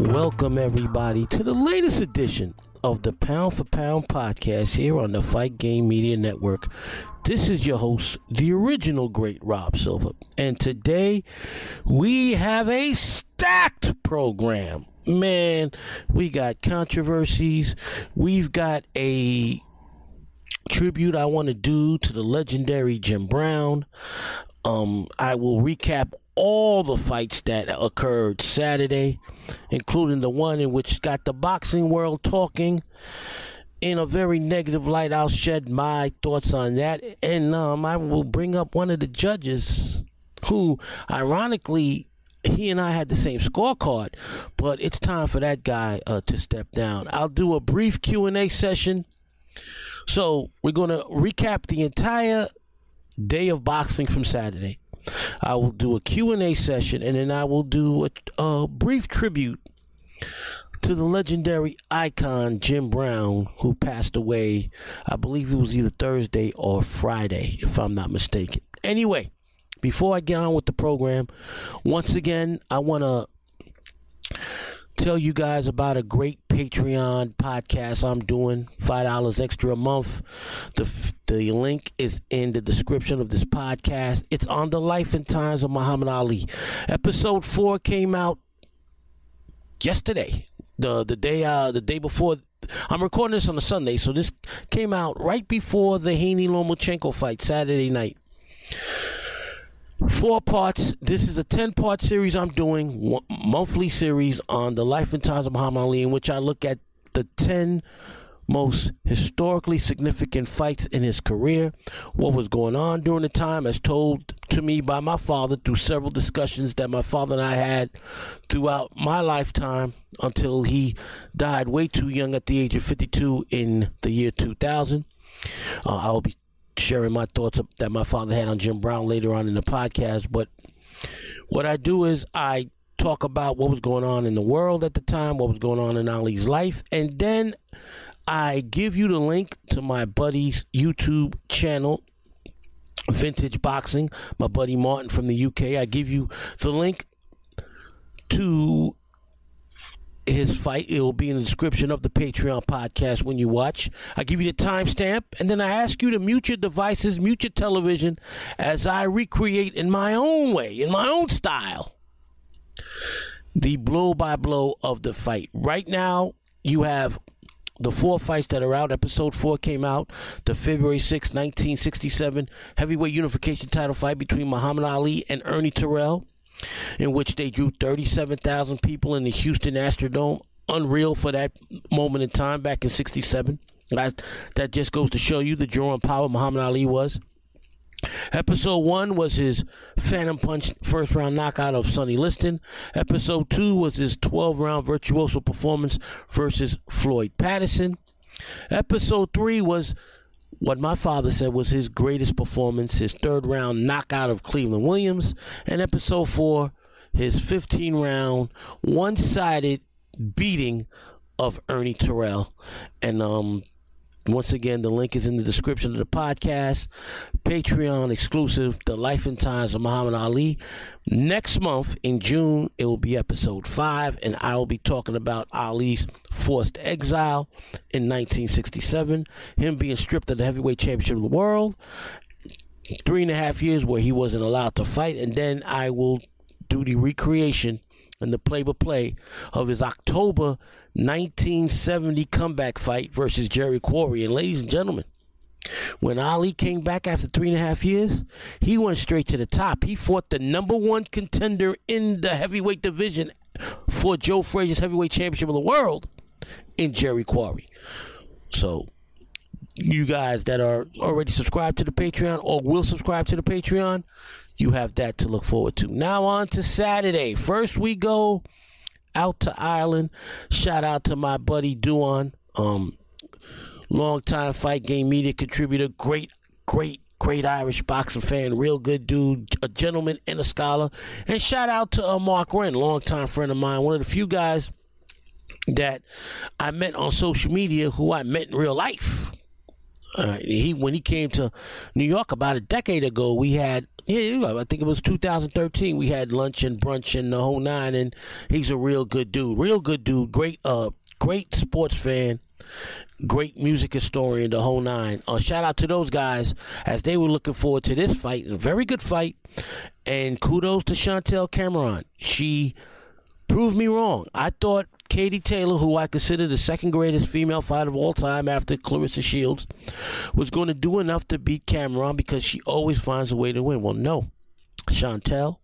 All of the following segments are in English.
Welcome, everybody, to the latest edition of the Pound for Pound podcast here on the Fight Game Media Network. This is your host, the original great Rob Silva. And today we have a stacked program. Man, we got controversies. We've got a tribute I want to do to the legendary Jim Brown. Um, I will recap all the fights that occurred Saturday, including the one in which got the boxing world talking in a very negative light. I'll shed my thoughts on that, and um, I will bring up one of the judges who, ironically, he and I had the same scorecard, but it's time for that guy uh, to step down. I'll do a brief Q and A session. So we're going to recap the entire day of boxing from Saturday. I will do a Q&A session and then I will do a, a brief tribute to the legendary icon Jim Brown, who passed away, I believe it was either Thursday or Friday, if I'm not mistaken. Anyway, before I get on with the program, once again, I want to tell you guys about a great Patreon podcast I'm doing. Five dollars extra a month. The the link is in the description of this podcast. It's on the life and times of Muhammad Ali. Episode four came out yesterday. The the day uh the day before I'm recording this on a Sunday, so this came out right before the Haney Lomachenko fight Saturday night. Four parts. This is a 10 part series I'm doing, monthly series on the life and times of Muhammad Ali, in which I look at the 10 most historically significant fights in his career, what was going on during the time, as told to me by my father through several discussions that my father and I had throughout my lifetime until he died way too young at the age of 52 in the year 2000. Uh, I will be sharing my thoughts that my father had on Jim Brown later on in the podcast. But what I do is I talk about what was going on in the world at the time, what was going on in Ali's life, and then I give you the link to my buddy's YouTube channel. Vintage Boxing, my buddy Martin from the UK. I give you the link to his fight. It will be in the description of the Patreon podcast when you watch. I give you the timestamp, and then I ask you to mute your devices, mute your television, as I recreate in my own way, in my own style, the blow by blow of the fight. Right now, you have the four fights that are out. Episode four came out the February 6, 1967 heavyweight unification title fight between Muhammad Ali and Ernie Terrell, in which they drew 37,000 people in the Houston Astrodome. Unreal for that moment in time back in 67. That, that just goes to show you the drawing power Muhammad Ali was. Episode one was his Phantom Punch first round knockout of Sonny Liston. Episode two was his 12 round virtuoso performance versus Floyd Patterson. Episode three was what my father said was his greatest performance, his third round knockout of Cleveland Williams. And episode four, his 15 round one sided beating of Ernie Terrell. And um, once again, the link is in the description of the podcast. Patreon exclusive, The Life and Times of Muhammad Ali. Next month in June, it will be episode five, and I will be talking about Ali's forced exile in 1967, him being stripped of the heavyweight championship of the world, three and a half years where he wasn't allowed to fight, and then I will do the recreation and the play by play of his October 1970 comeback fight versus Jerry Quarry. And ladies and gentlemen, when Ali came back after three and a half years, he went straight to the top. He fought the number one contender in the heavyweight division for Joe Frazier's heavyweight championship of the world in Jerry Quarry. So, you guys that are already subscribed to the Patreon or will subscribe to the Patreon, you have that to look forward to. Now, on to Saturday. First, we go out to Ireland. Shout out to my buddy Duan, um, longtime fight game media contributor, great, great, great Irish boxing fan, real good dude, a gentleman and a scholar. And shout out to uh, Mark Wren, longtime friend of mine, one of the few guys that I met on social media who I met in real life. Uh, he when he came to New York about a decade ago, we had yeah, I think it was 2013. We had lunch and brunch and the whole nine, and he's a real good dude, real good dude, great uh, great sports fan, great music historian, the whole nine. Uh, shout out to those guys as they were looking forward to this fight, a very good fight, and kudos to Chantel Cameron. She proved me wrong. I thought Katie Taylor, who I consider the second greatest female fighter of all time after Claressa Shields, was going to do enough to beat Cameron because she always finds a way to win. Well, no. Chantel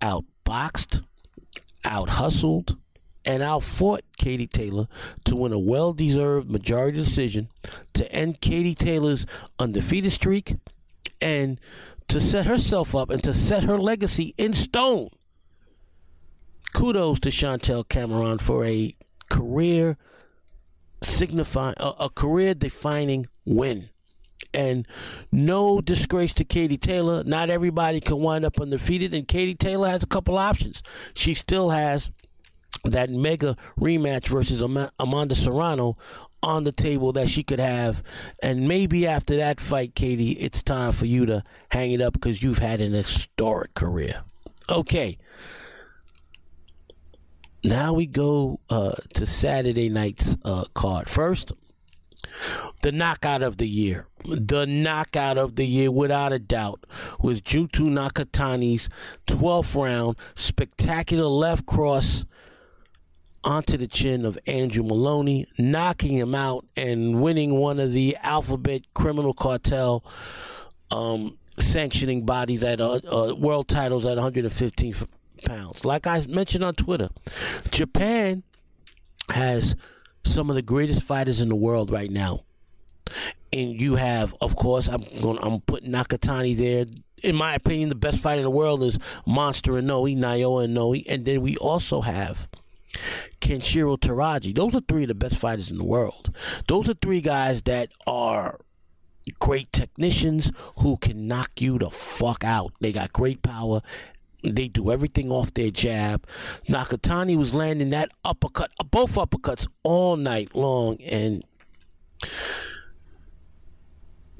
outboxed, out hustled, and outfought Katie Taylor to win a well deserved majority decision to end Katie Taylor's undefeated streak and to set herself up and to set her legacy in stone kudos to Chantel Cameron for a career signifying a, a career defining win. And no disgrace to Katie Taylor. Not everybody can wind up undefeated, and Katie Taylor has a couple options. She still has that mega rematch versus Amanda Serrano on the table that she could have. And maybe after that fight, Katie, it's time for you to hang it up because you've had an historic career. Okay. Now we go uh, to Saturday night's uh, card. First, the knockout of the year. The knockout of the year, without a doubt, was Junto Nakatani's 12th round spectacular left cross onto the chin of Andrew Moloney, knocking him out and winning one of the alphabet criminal cartel um, sanctioning bodies at uh, uh, world titles at 115 pounds. Like I mentioned on Twitter, Japan has some of the greatest fighters in the world right now. And you have, of course, I'm going. I'm putting Nakatani there. In my opinion, the best fighter in the world is Monster Inoue, Naoya Inoue, and Noe. And then we also have Kenshiro Teraji. Those are three of the best fighters in the world. Those are three guys that are great technicians who can knock you the fuck out. They got great power they do everything off their jab. Nakatani was landing that uppercut, both uppercuts all night long, and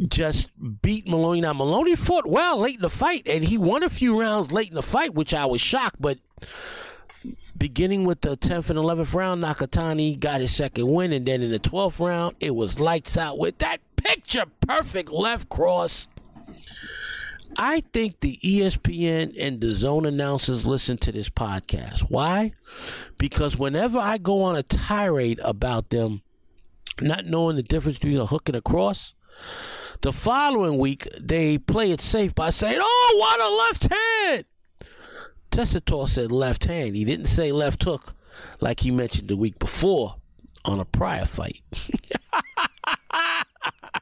just beat Moloney. Now Moloney fought well late in the fight, and he won a few rounds late in the fight, which I was shocked. But beginning with the 10th and 11th round, Nakatani got his second win, and then in the 12th round, it was lights out with that picture perfect left cross I think the ESPN and the zone announcers listen to this podcast. Why? Because whenever I go on a tirade about them, not knowing the difference between a hook and a cross. The following week, they play it safe by saying, "Oh, what a left hand!" Testator said left hand. He didn't say left hook, like he mentioned the week before on a prior fight.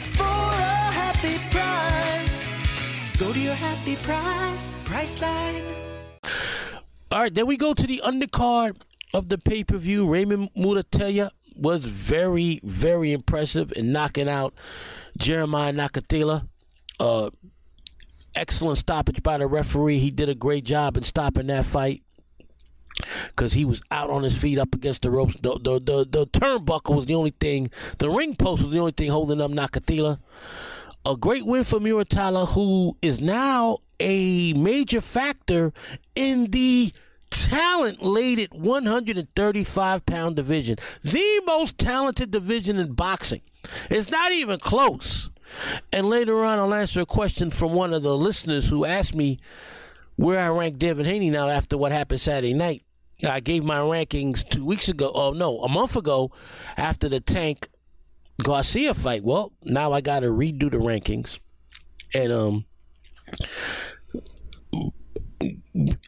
your happy price, Priceline. All right, then we go to the undercard of the pay per view. Raymond Muratalla was very, very impressive in knocking out Jeremiah Nakathila. Uh, excellent stoppage by the referee. He did a great job in stopping that fight because he was out on his feet up against the ropes. The, the, the, the turnbuckle was the only thing, the ring post was the only thing holding up Nakathila. A great win for Muratalla, who is now a major factor in the talent laden 135 pound division, the most talented division in boxing. It's not even close. And later on, I'll answer a question from one of the listeners who asked me where I rank Devin Haney now after what happened Saturday night. I gave my rankings two weeks ago. Oh no, a month ago, after the Tank Garcia fight. Well, now I got to redo the rankings, and um,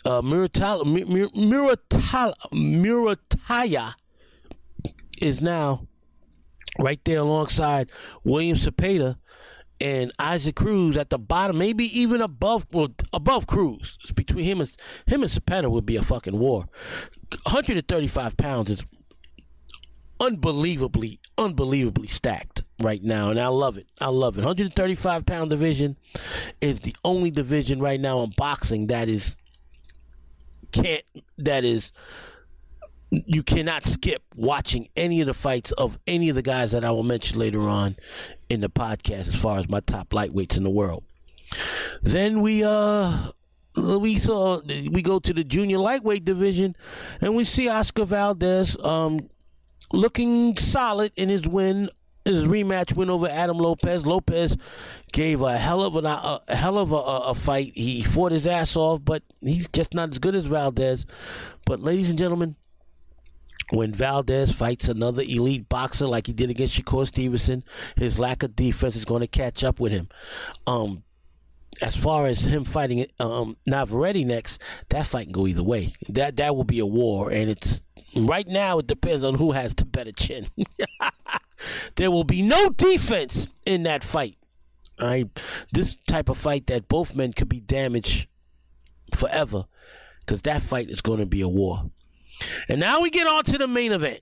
uh, Muratalla, Muratalla, Muratalla is now right there alongside William Zepeda and Isaac Cruz at the bottom, maybe even above well, above Cruz. It's between him and him and Zepeda would be a fucking war. 135 pounds is unbelievably, unbelievably stacked right now, and I love it. I love it. 135 pound division is the only division right now in boxing that is can't that is you cannot skip watching any of the fights of any of the guys that I will mention later on in the podcast as far as my top lightweights in the world. Then we uh we saw we go to the junior lightweight division and we see Oscar Valdez um looking solid in his win his rematch win over Adam Lopez. Lopez gave a hell of a, a hell of a, a, fight. He fought his ass off, but he's just not as good as Valdez. But ladies and gentlemen, when Valdez fights another elite boxer like he did against Shakur Stevenson, his lack of defense is going to catch up with him. Um, as far as him fighting um, Navarrete next, that fight can go either way. That that will be a war, and it's right now. It depends on who has the better chin. there will be no defense in that fight. Right, this type of fight that both men could be damaged forever, because that fight is going to be a war. And now we get on to the main event,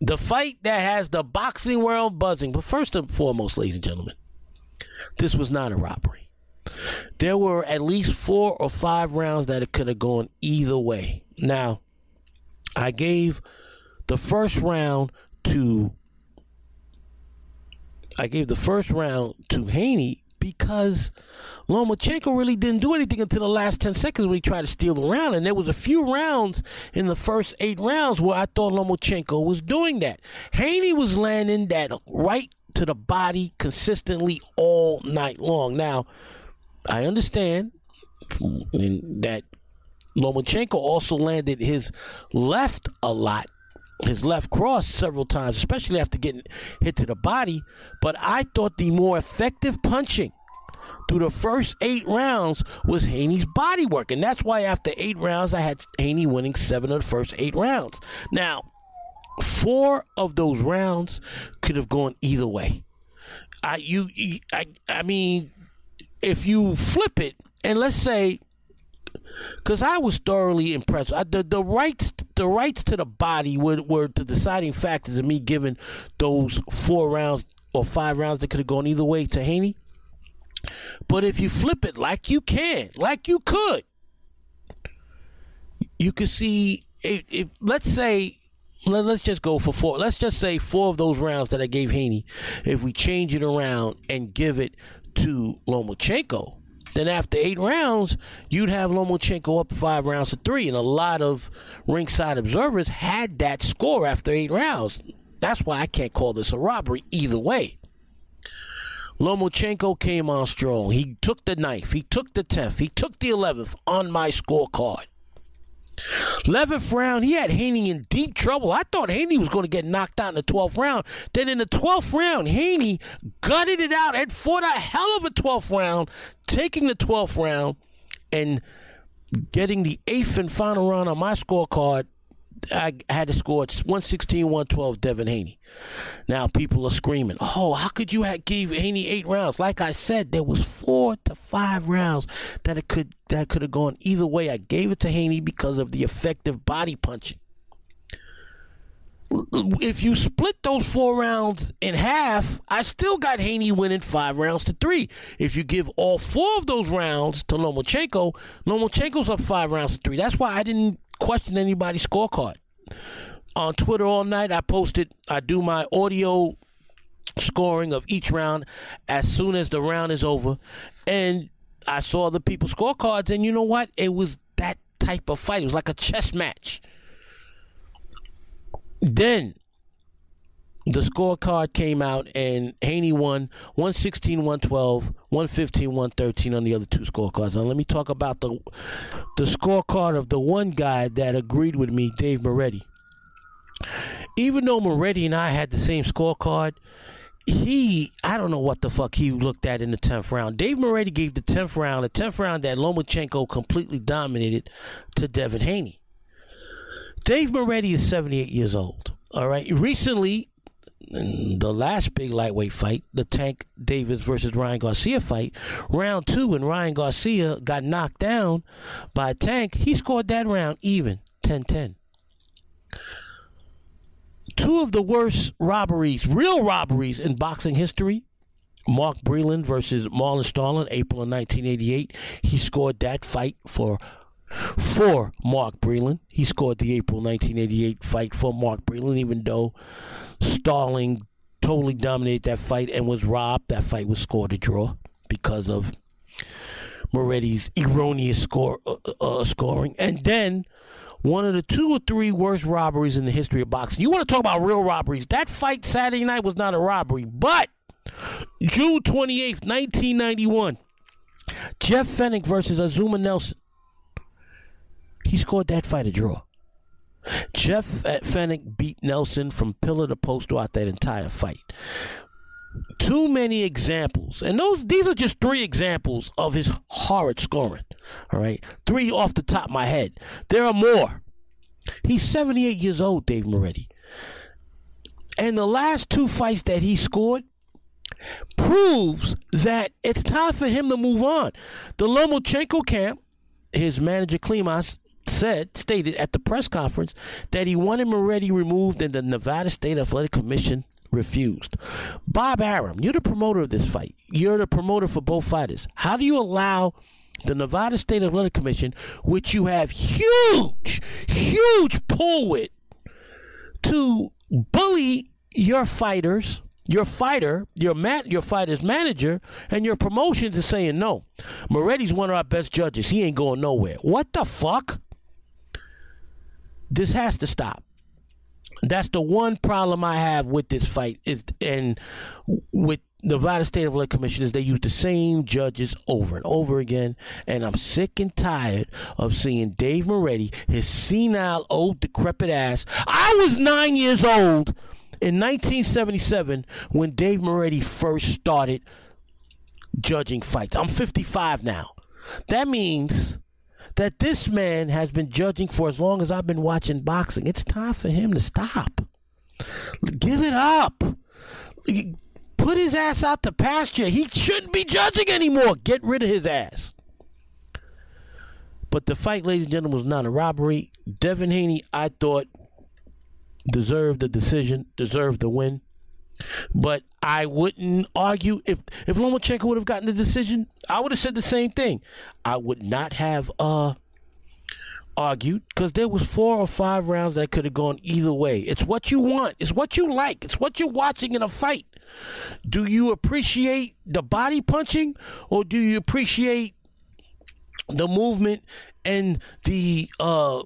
the fight that has the boxing world buzzing. But first and foremost, ladies and gentlemen, this was not a robbery. There were at least four or five rounds that it could have gone either way. Now, I gave the first round to I gave the first round to Haney because Lomachenko really didn't do anything until the last 10 seconds when he tried to steal the round. And there was a few rounds in the first eight rounds where I thought Lomachenko was doing that. Haney was landing that right to the body consistently all night long. Now, I understand that Lomachenko also landed his left a lot his left cross several times, especially after getting hit to the body. But I thought the more effective punching through the first eight rounds was Haney's body work. And that's why after eight rounds, I had Haney winning seven of the first eight rounds. Now, four of those rounds could have gone either way. I you, I I mean if you flip it, and let's say, because I was thoroughly impressed. I, the the rights the rights to the body were, were the deciding factors of me giving those four rounds or five rounds that could have gone either way to Haney. But if you flip it like you can, like you could, you could see if, if let's say let, us just go for four. Let's just say four of those rounds that I gave Haney. If we change it around and give it to Lomachenko, then after eight rounds, you'd have Lomachenko up five rounds to three. And a lot of ringside observers had that score after eight rounds. That's why I can't call this a robbery either way. Lomachenko came on strong. He took the knife. He took the 10th. He took the 11th on my scorecard. 11th round, he had Haney in deep trouble. I thought Haney was going to get knocked out in the 12th round. Then in the 12th round, Haney gutted it out and fought a hell of a 12th round, taking the 12th round and getting the eighth and final round on my scorecard I had to score 116, 112, Devin Haney. Now people are screaming, oh, how could you have give Haney eight rounds? Like I said, there was four to five rounds that it could that could have gone either way. I gave it to Haney because of the effective body punching. If you split those four rounds in half, I still got Haney winning five rounds to three. If you give all four of those rounds to Lomachenko, Lomachenko's up five rounds to three. That's why I didn't question anybody's scorecard. On Twitter all night, I posted, I do my audio scoring of each round as soon as the round is over. And I saw the people's scorecards, and you know what? It was that type of fight. It was like a chess match. Then the scorecard came out and Haney won 116 112, 115 113 on the other two scorecards. Now, let me talk about the the scorecard of the one guy that agreed with me, Dave Moretti. Even though Moretti and I had the same scorecard, he, I don't know what the fuck he looked at in the 10th round. Dave Moretti gave the 10th round, the 10th round that Lomachenko completely dominated to Devin Haney. Dave Moretti is 78 years old. All right. Recently, the last big lightweight fight, the Tank Davis versus Ryan Garcia fight, round two, when Ryan Garcia got knocked down by Tank, he scored that round even 10 10. Two of the worst robberies, real robberies in boxing history. Mark Breland versus Marlon Starling, April of 1988. He scored that fight for for Mark Breland. He scored the April 1988 fight for Mark Breland, even though Starling totally dominated that fight and was robbed. That fight was scored a draw because of Moretti's erroneous score uh, uh, uh, scoring. And then one of the two or three worst robberies in the history of boxing. You want to talk about real robberies? That fight Saturday night was not a robbery, but June 28th, 1991, Jeff Fenech versus Azuma Nelson. He scored that fight a draw. Jeff Fenech beat Nelson from pillar to post throughout that entire fight. Too many examples, and those these are just three examples of his horrid scoring. All right, three off the top of my head. There are more. He's 78 years old, Dave Moretti, and the last two fights that he scored proves that it's time for him to move on. The Lomachenko camp, his manager Klimas said, stated at the press conference that he wanted Moretti removed and the Nevada State Athletic Commission refused. Bob Arum, you're the promoter of this fight. You're the promoter for both fighters. How do you allow the Nevada State Athletic Commission, which you have huge, huge pull with, to bully your fighters your fighter, your mat, your fighter's manager, and your promotion is saying no. Moretti's one of our best judges. He ain't going nowhere. What the fuck? This has to stop. That's the one problem I have with this fight is and with Nevada State Athletic Commission is they use the same judges over and over again, and I'm sick and tired of seeing Dave Moretti, his senile, old, decrepit ass. I was nine years old in 1977 when Dave Moretti first started judging fights. I'm 55 now. That means that this man has been judging for as long as I've been watching boxing. It's time for him to stop. Give it up. Put his ass out to pasture. He shouldn't be judging anymore. Get rid of his ass. But the fight, ladies and gentlemen, was not a robbery. Devin Haney, I thought, deserved the decision, deserved the win. But I wouldn't argue if if Lomachenko would have gotten the decision, I would have said the same thing. I would not have uh argued because there was four or five rounds that could have gone either way. It's what you want. It's what you like. It's what you're watching in a fight. Do you appreciate the body punching or do you appreciate the movement and the uh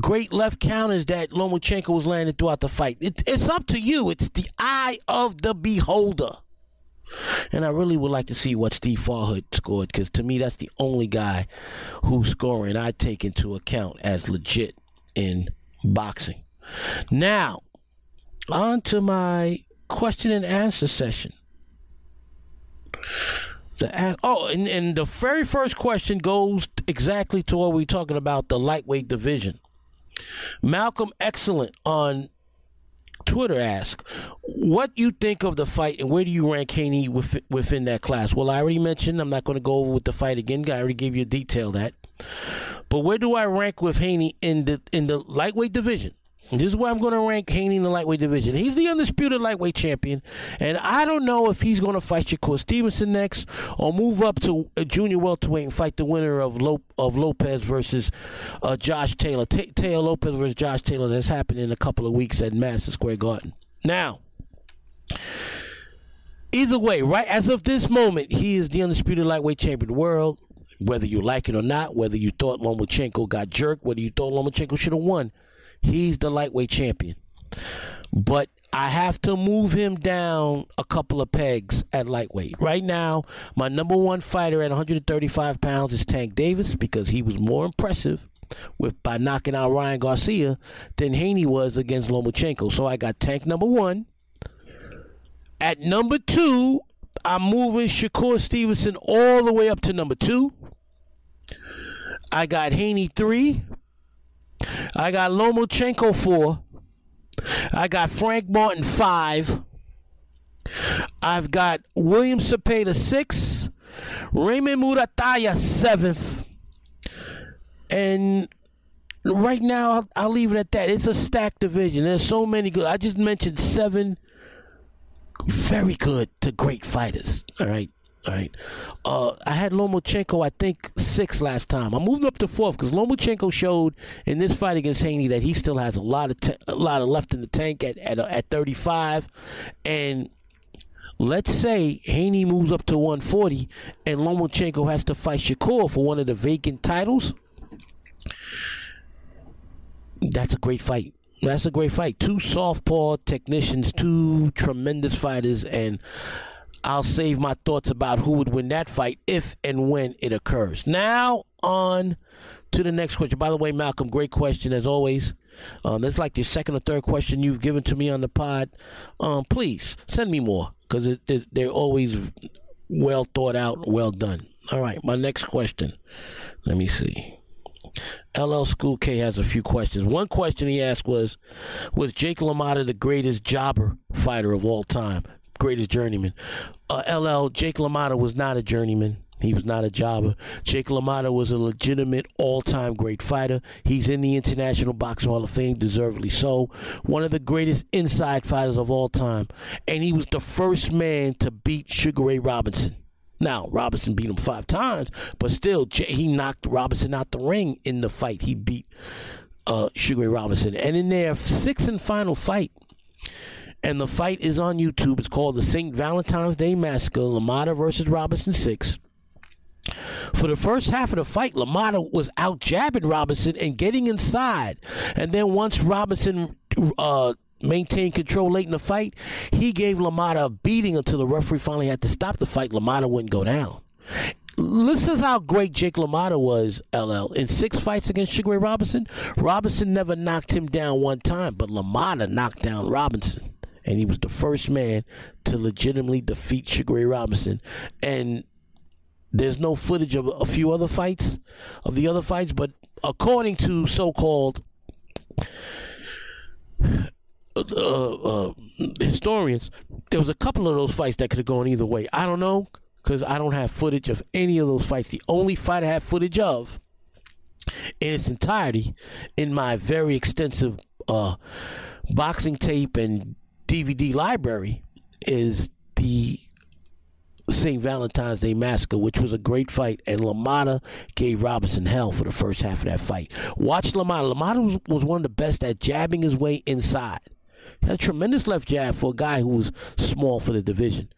great left counters that Lomachenko was landing throughout the fight. It, it's up to you. It's the eye of the beholder. And I really would like to see what Steve Farhood scored because to me, that's the only guy whose scoring I take into account as legit in boxing. Now, on to my question and answer session. The, oh, and, and the very first question goes exactly to what we're talking about the lightweight division. Malcolm Excellent on Twitter asked, "What you think of the fight, and where do you rank Haney within that class?" Well, I already mentioned. I'm not going to go over with the fight again. I already gave you a detail that. But where do I rank with Haney in the in the lightweight division? This is where I'm going to rank Haney in the lightweight division. He's the undisputed lightweight champion, and I don't know if he's going to fight Shakur Stevenson next or move up to junior welterweight and fight the winner of Lop- of Lopez versus uh, Josh Taylor. T- Taylor Lopez versus Josh Taylor. That's happening in a couple of weeks at Madison Square Garden. Now, either way, right as of this moment, he is the undisputed lightweight champion of the world. Whether you like it or not, whether you thought Lomachenko got jerked, whether you thought Lomachenko should have won He's the lightweight champion. But I have to move him down a couple of pegs at lightweight. Right now, my number one fighter at 135 pounds is Tank Davis because he was more impressive with by knocking out Ryan Garcia than Haney was against Lomachenko. So I got Tank number one. At number two, I'm moving Shakur Stevenson all the way up to number two. I got Haney three. I got Lomachenko four. I got Frank Martin five. I've got William Zepeda six. Raymond Muratalla seventh. And right now, I'll, I'll, leave it at that. It's a stacked division. There's so many good. I just mentioned seven very good to great fighters. All right. Right. Uh, I had Lomachenko, I think, six last time. I'm moving up to fourth because Lomachenko showed in this fight against Haney that he still has a lot of t- a lot of left in the tank at at, uh, at 35, and let's say Haney moves up to 140, and Lomachenko has to fight Shakur for one of the vacant titles. That's a great fight. That's a great fight. Two southpaw technicians, two tremendous fighters, and I'll save my thoughts about who would win that fight if and when it occurs. Now, on to the next question. By the way, Malcolm, great question as always. Um, that's like the second or third question you've given to me on the pod. Um, please send me more because they're always well thought out, well done. All right, my next question. Let me see. LL School K has a few questions. One question he asked was Was Jake LaMotta the greatest jobber fighter of all time? Greatest journeyman. Uh, LL, Jake LaMotta was not a journeyman. He was not a jobber. Jake LaMotta was a legitimate all-time great fighter. He's in the International Boxing Hall of Fame, deservedly so. One of the greatest inside fighters of all time. And he was the first man to beat Sugar Ray Robinson. Now, Robinson beat him five times, but still, he knocked Robinson out the ring in the fight. He beat uh, Sugar Ray Robinson. And in their sixth and final fight, and the fight is on YouTube. It's called the St. Valentine's Day Massacre, LaMotta versus Robinson 6. For the first half of the fight, LaMotta was out jabbing Robinson and getting inside. And then once Robinson uh, maintained control late in the fight, he gave LaMotta a beating until the referee finally had to stop the fight. LaMotta wouldn't go down. Listen how great Jake LaMotta was, LL. In six fights against Sugar Ray Robinson, Robinson never knocked him down one time, but LaMotta knocked down Robinson and he was the first man to legitimately defeat Sugar Ray Robinson. And there's no footage of a few other fights, of the other fights, but according to so-called uh, uh, historians, there was a couple of those fights that could have gone either way. I don't know because I don't have footage of any of those fights. The only fight I have footage of in its entirety in my very extensive uh, boxing tape and DVD library is the St. Valentine's Day Massacre, which was a great fight, and LaMotta gave Robinson hell for the first half of that fight. Watch LaMotta. LaMotta was, was one of the best at jabbing his way inside. Had a tremendous left jab for a guy who was small for the division.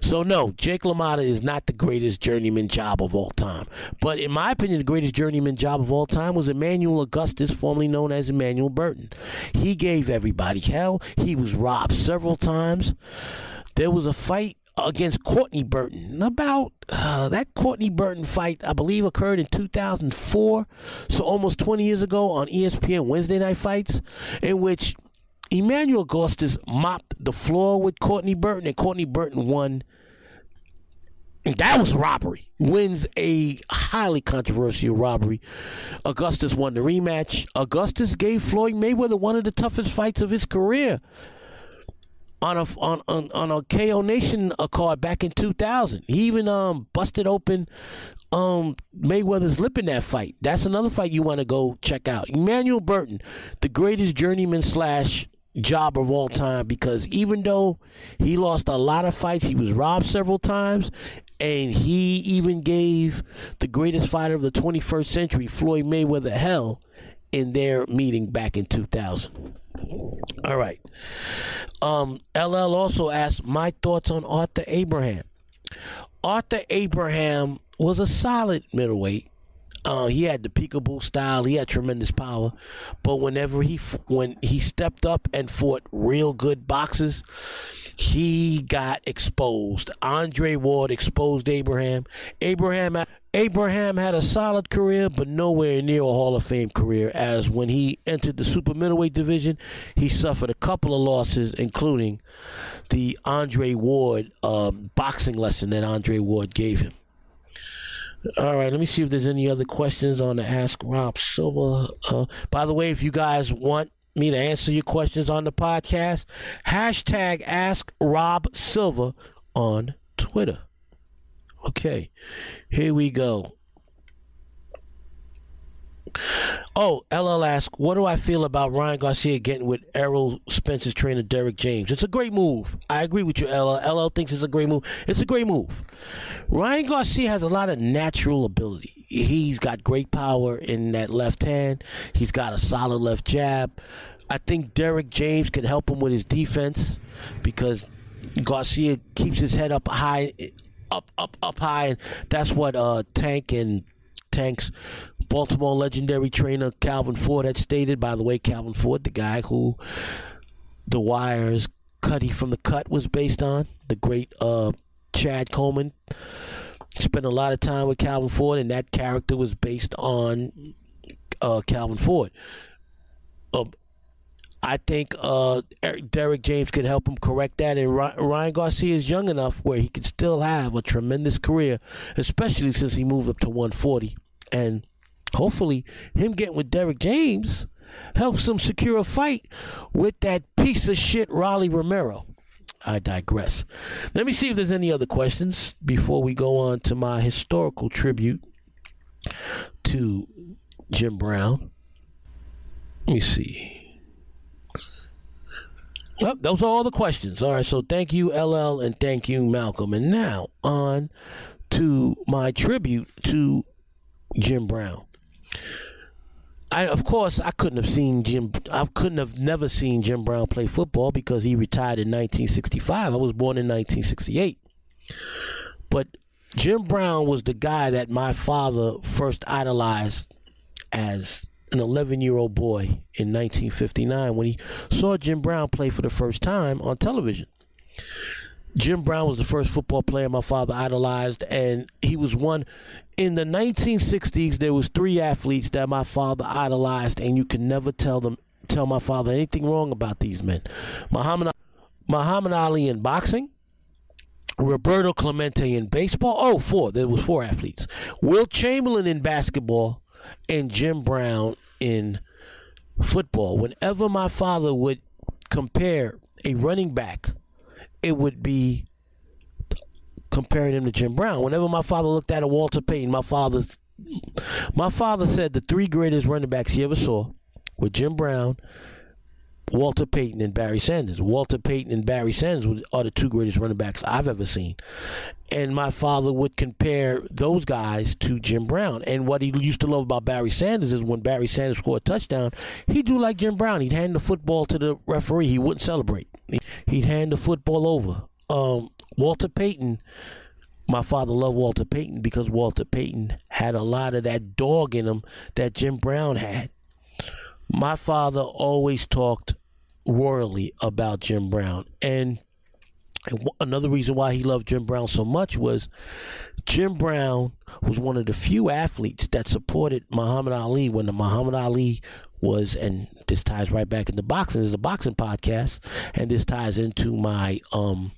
So no, Jake LaMotta is not the greatest journeyman job of all time. But in my opinion, the greatest journeyman job of all time was Emmanuel Augustus, formerly known as Emmanuel Burton. He gave everybody hell. He was robbed several times. There was a fight against Courtney Burton. About uh, that Courtney Burton fight, I believe, occurred in 2004, so almost 20 years ago on ESPN Wednesday Night Fights, in which Emmanuel Augustus mopped the floor with Courtney Burton, and Courtney Burton won. And that was robbery. Wins a highly controversial robbery. Augustus won the rematch. Augustus gave Floyd Mayweather one of the toughest fights of his career on a on on, on a KO Nation card back in 2000. He even um busted open um Mayweather's lip in that fight. That's another fight you want to go check out. Emmanuel Burton, the greatest journeyman slash job of all time because even though he lost a lot of fights, he was robbed several times, and he even gave the greatest fighter of the 21st century, Floyd Mayweather, hell in their meeting back in 2000. All right. Um, LL also asked my thoughts on Arthur Abraham. Arthur Abraham was a solid middleweight. Uh, he had the peekaboo style. He had tremendous power, but whenever he when he stepped up and fought real good boxers, he got exposed. Andre Ward exposed Abraham. Abraham Abraham had a solid career, but nowhere near a Hall of Fame career. As when he entered the super middleweight division, he suffered a couple of losses, including the Andre Ward um, boxing lesson that Andre Ward gave him. All right, let me see if there's any other questions on the Ask Rob Silva. Uh, by the way, if you guys want me to answer your questions on the podcast, hashtag Ask Rob Silva on Twitter. Okay, here we go. Oh, LL asked, what do I feel about Ryan Garcia getting with Errol Spence's trainer, Derrick James? It's a great move. I agree with you, LL. LL thinks it's a great move. It's a great move. Ryan Garcia has a lot of natural ability. He's got great power in that left hand, he's got a solid left jab. I think Derrick James can help him with his defense because Garcia keeps his head up high, up, up, up high, and that's what uh, Tank and Tank's Baltimore legendary trainer Calvin Ford had stated. By the way, Calvin Ford, the guy who The Wire's Cutty from the Cut was based on, the great uh, Chad Coleman. Spent a lot of time with Calvin Ford, and that character was based on uh, Calvin Ford. Um, I think uh, Derrick James could help him correct that. And Ryan Garcia is young enough where he could still have a tremendous career, especially since he moved up to 140. And hopefully, him getting with Derrick James helps him secure a fight with that piece of shit Rolly Romero. I digress. Let me see if there's any other questions before we go on to my historical tribute to Jim Brown. Let me see. Well, those are all the questions. All right, so thank you, LL, and thank you, Malcolm. And now on to my tribute to Jim Brown. I, of course, I couldn't have seen Jim. I couldn't have never seen Jim Brown play football because he retired in 1965. I was born in 1968. But Jim Brown was the guy that my father first idolized as an 11 year old boy in 1959 when he saw Jim Brown play for the first time on television. Jim Brown was the first football player my father idolized, and he was one in the 1960s. There was three athletes that my father idolized, and you can never tell them tell my father anything wrong about these men. Muhammad Muhammad Ali in boxing, Roberto Clemente in baseball. Oh, four. There was four athletes. Wilt Chamberlain in basketball, and Jim Brown in football. Whenever my father would compare a running back, it would be comparing him to Jim Brown. Whenever my father looked at a Walter Payton, my father's my father said the three greatest running backs he ever saw were Jim Brown, Walter Payton, and Barry Sanders. Walter Payton and Barry Sanders are the two greatest running backs I've ever seen. And my father would compare those guys to Jim Brown. And what he used to love about Barry Sanders is when Barry Sanders scored a touchdown, he'd do like Jim Brown. He'd hand the football to the referee. He wouldn't celebrate. He'd hand the football over. Um, Walter Payton my father loved Walter Payton because Walter Payton had a lot of that dog in him that Jim Brown had. My father always talked royally about Jim Brown. And another reason why he loved Jim Brown so much was Jim Brown was one of the few athletes that supported Muhammad Ali when the Muhammad Ali was, and this ties right back into boxing. This is a boxing podcast, and this ties into my um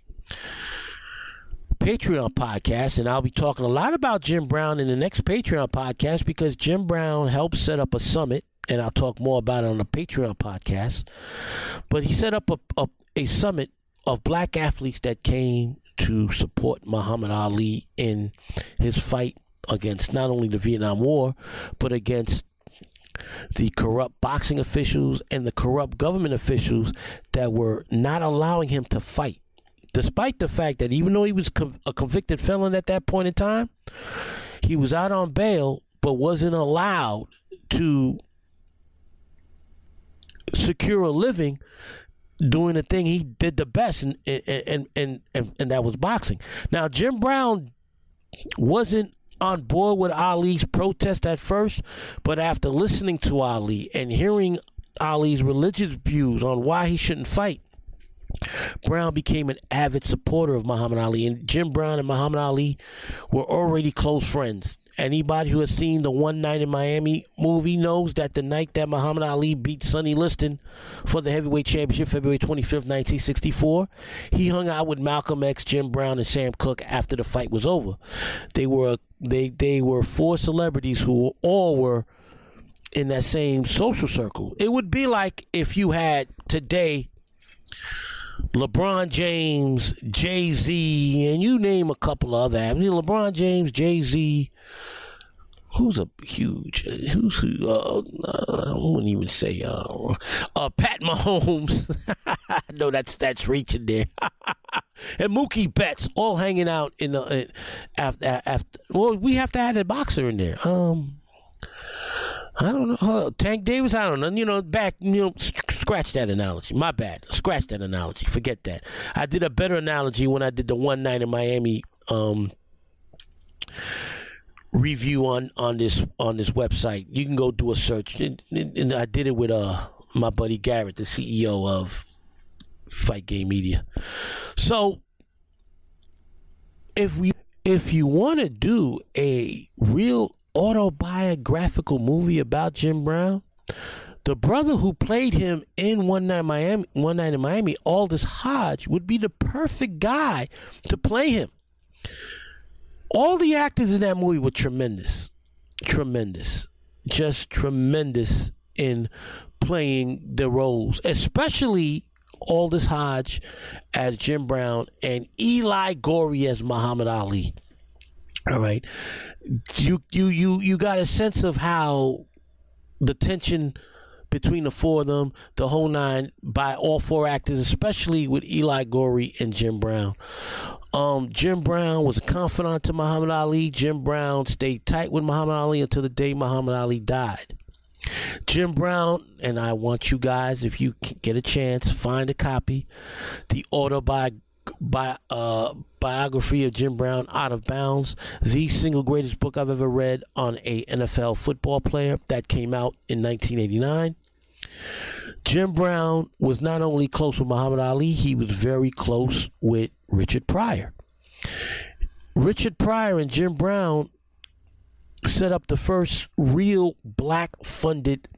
Patreon podcast, and I'll be talking a lot about Jim Brown in the next Patreon podcast because Jim Brown helped set up a summit, and I'll talk more about it on the Patreon podcast. But he set up a, a, a summit of black athletes that came to support Muhammad Ali in his fight against not only the Vietnam War, but against the corrupt boxing officials and the corrupt government officials that were not allowing him to fight despite the fact that even though he was a convicted felon at that point in time, he was out on bail but wasn't allowed to secure a living doing the thing he did the best and and and and, and that was boxing. Now Jim Brown wasn't on board with Ali's protest at first, but after listening to Ali and hearing Ali's religious views on why he shouldn't fight, Brown became an avid supporter of Muhammad Ali, and Jim Brown and Muhammad Ali were already close friends. Anybody who has seen the One Night in Miami movie knows that the night that Muhammad Ali beat Sonny Liston for the heavyweight championship, February 25th, 1964, he hung out with Malcolm X, Jim Brown, and Sam Cooke after the fight was over. They were they they were four celebrities who all were in that same social circle. It would be like if you had today LeBron James, Jay Z, and you name a couple of other. I LeBron James, Jay Z. Who's a huge? Who's who? Uh, uh, I wouldn't even say. Uh, uh Pat Mahomes. no, that's that's reaching there. and Mookie Betts all hanging out in the after after. Well, we have to add a boxer in there. Um, I don't know. Uh, Tank Davis. I don't know. You know, back. You know Scratch that analogy. My bad. Scratch that analogy. Forget that. I did a better analogy when I did the one night in Miami um, review on on this on this website. You can go do a search, and, and I did it with uh my buddy Garrett, the CEO of Fight Game Media. So if we if you want to do a real autobiographical movie about Jim Brown, the brother who played him in One Night Miami, One Night in Miami, Aldis Hodge, would be the perfect guy to play him. All the actors in that movie were tremendous, tremendous, just tremendous in playing the roles, especially Aldis Hodge as Jim Brown and Eli Goree as Muhammad Ali. All right, you you you you got a sense of how the tension between the four of them, the whole nine, by all four actors, especially with Eli Goree and Jim Brown. Um, Jim Brown was a confidant to Muhammad Ali. Jim Brown stayed tight with Muhammad Ali until the day Muhammad Ali died. Jim Brown, and I want you guys, if you get a chance, find a copy. The autobiography bi- uh, biography of Jim Brown, Out of Bounds, the single greatest book I've ever read on a NFL football player that came out in 1989. Jim Brown was not only close with Muhammad Ali, he was very close with Richard Pryor. Richard Pryor and Jim Brown set up the first real black funded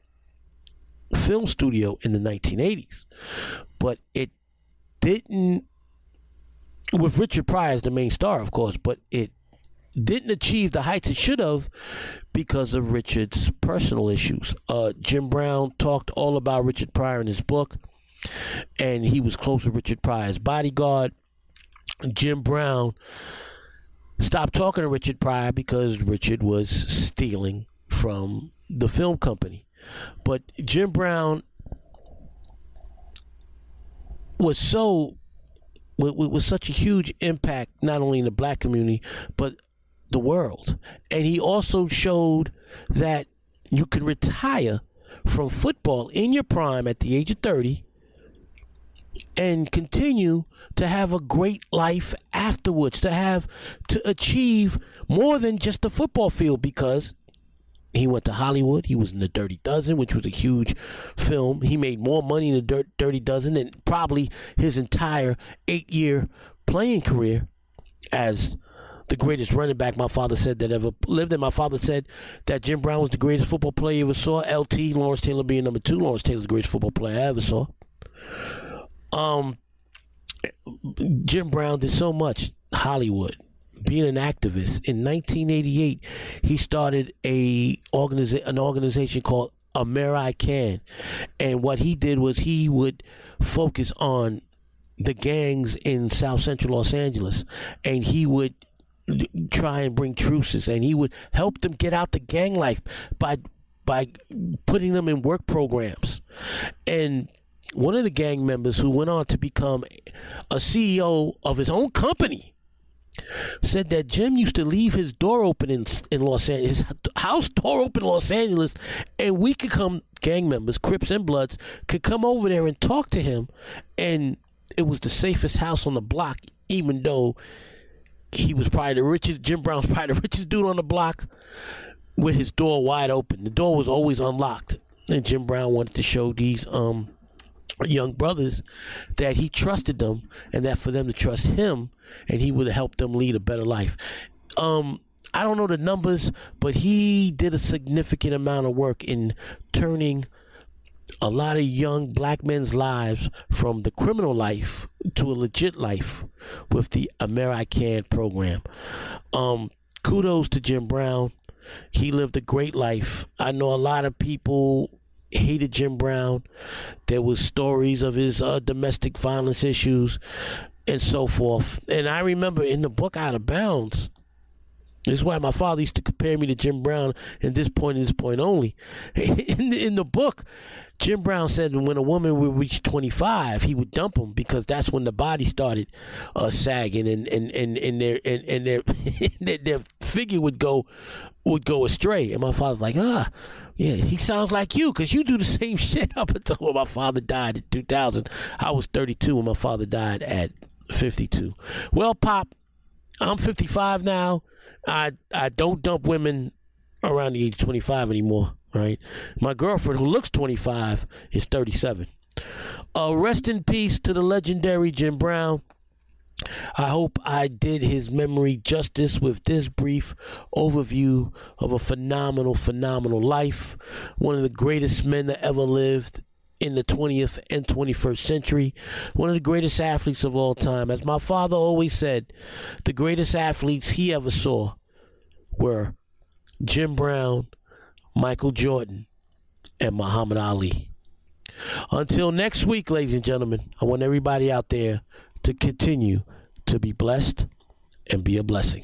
film studio in the 1980s. But it didn't, with Richard Pryor as the main star, of course, but it didn't achieve the heights it should have because of Richard's personal issues. Uh, Jim Brown talked all about Richard Pryor in his book. and he was close with Richard Pryor's bodyguard. Jim Brown stopped talking to Richard Pryor because Richard was stealing from the film company. But Jim Brown was so was, was such a huge impact not only in the black community but the world. And he also showed that you can retire from football in your prime at the age of 30 and continue to have a great life afterwards, to have to achieve more than just the football field because he went to Hollywood. He was in the Dirty Dozen, which was a huge film. He made more money in the Dirt, Dirty Dozen than probably his entire eight year playing career as the greatest running back my father said that ever lived. And my father said that Jim Brown was the greatest football player ever saw. LT, Lawrence Taylor being number two. Lawrence Taylor's the greatest football player I ever saw. Um, Jim Brown did so much. Hollywood, being an activist. In 1988, he started a organiza- an organization called Amer-I-Can, and what he did was he would focus on the gangs in South Central Los Angeles, and he would try and bring truces, and he would help them get out the gang life by by putting them in work programs, and one of the gang members who went on to become a CEO of his own company said that Jim used to leave his door open in, in Los Angeles, his house door open in Los Angeles, and we could come, gang members, Crips and Bloods, could come over there and talk to him, and it was the safest house on the block, even though he was probably the richest, Jim Brown's probably the richest dude on the block with his door wide open. The door was always unlocked. And Jim Brown wanted to show these um, young brothers that he trusted them and that for them to trust him and he would help them lead a better life. Um, I don't know the numbers, but he did a significant amount of work in turning a lot of young black men's lives from the criminal life to a legit life with the Amer-I-Can program. Um, kudos to Jim Brown. He lived a great life. I know a lot of people hated Jim Brown. There was stories of his uh, domestic violence issues and so forth. And I remember in the book Out of Bounds, this is why my father used to compare me to Jim Brown at this point and this point only. In the, in the book, Jim Brown said when a woman would reach 25, he would dump them because that's when the body started uh, sagging and, and, and, and, their, and, and their, their, their figure would go would go astray. And my father's like, ah, yeah, he sounds like you because you do the same shit up until when my father died in 2000. I was 32 when my father died at 52. Well, Pop, I'm 55 now. I I don't dump women around the age of 25 anymore. Right, my girlfriend who looks 25 is 37. Uh, rest in peace to the legendary Jim Brown. I hope I did his memory justice with this brief overview of a phenomenal, phenomenal life. One of the greatest men that ever lived in the 20th and 21st century. One of the greatest athletes of all time. As my father always said, the greatest athletes he ever saw were Jim Brown, Michael Jordan, and Muhammad Ali. Until next week, ladies and gentlemen, I want everybody out there to continue to be blessed and be a blessing.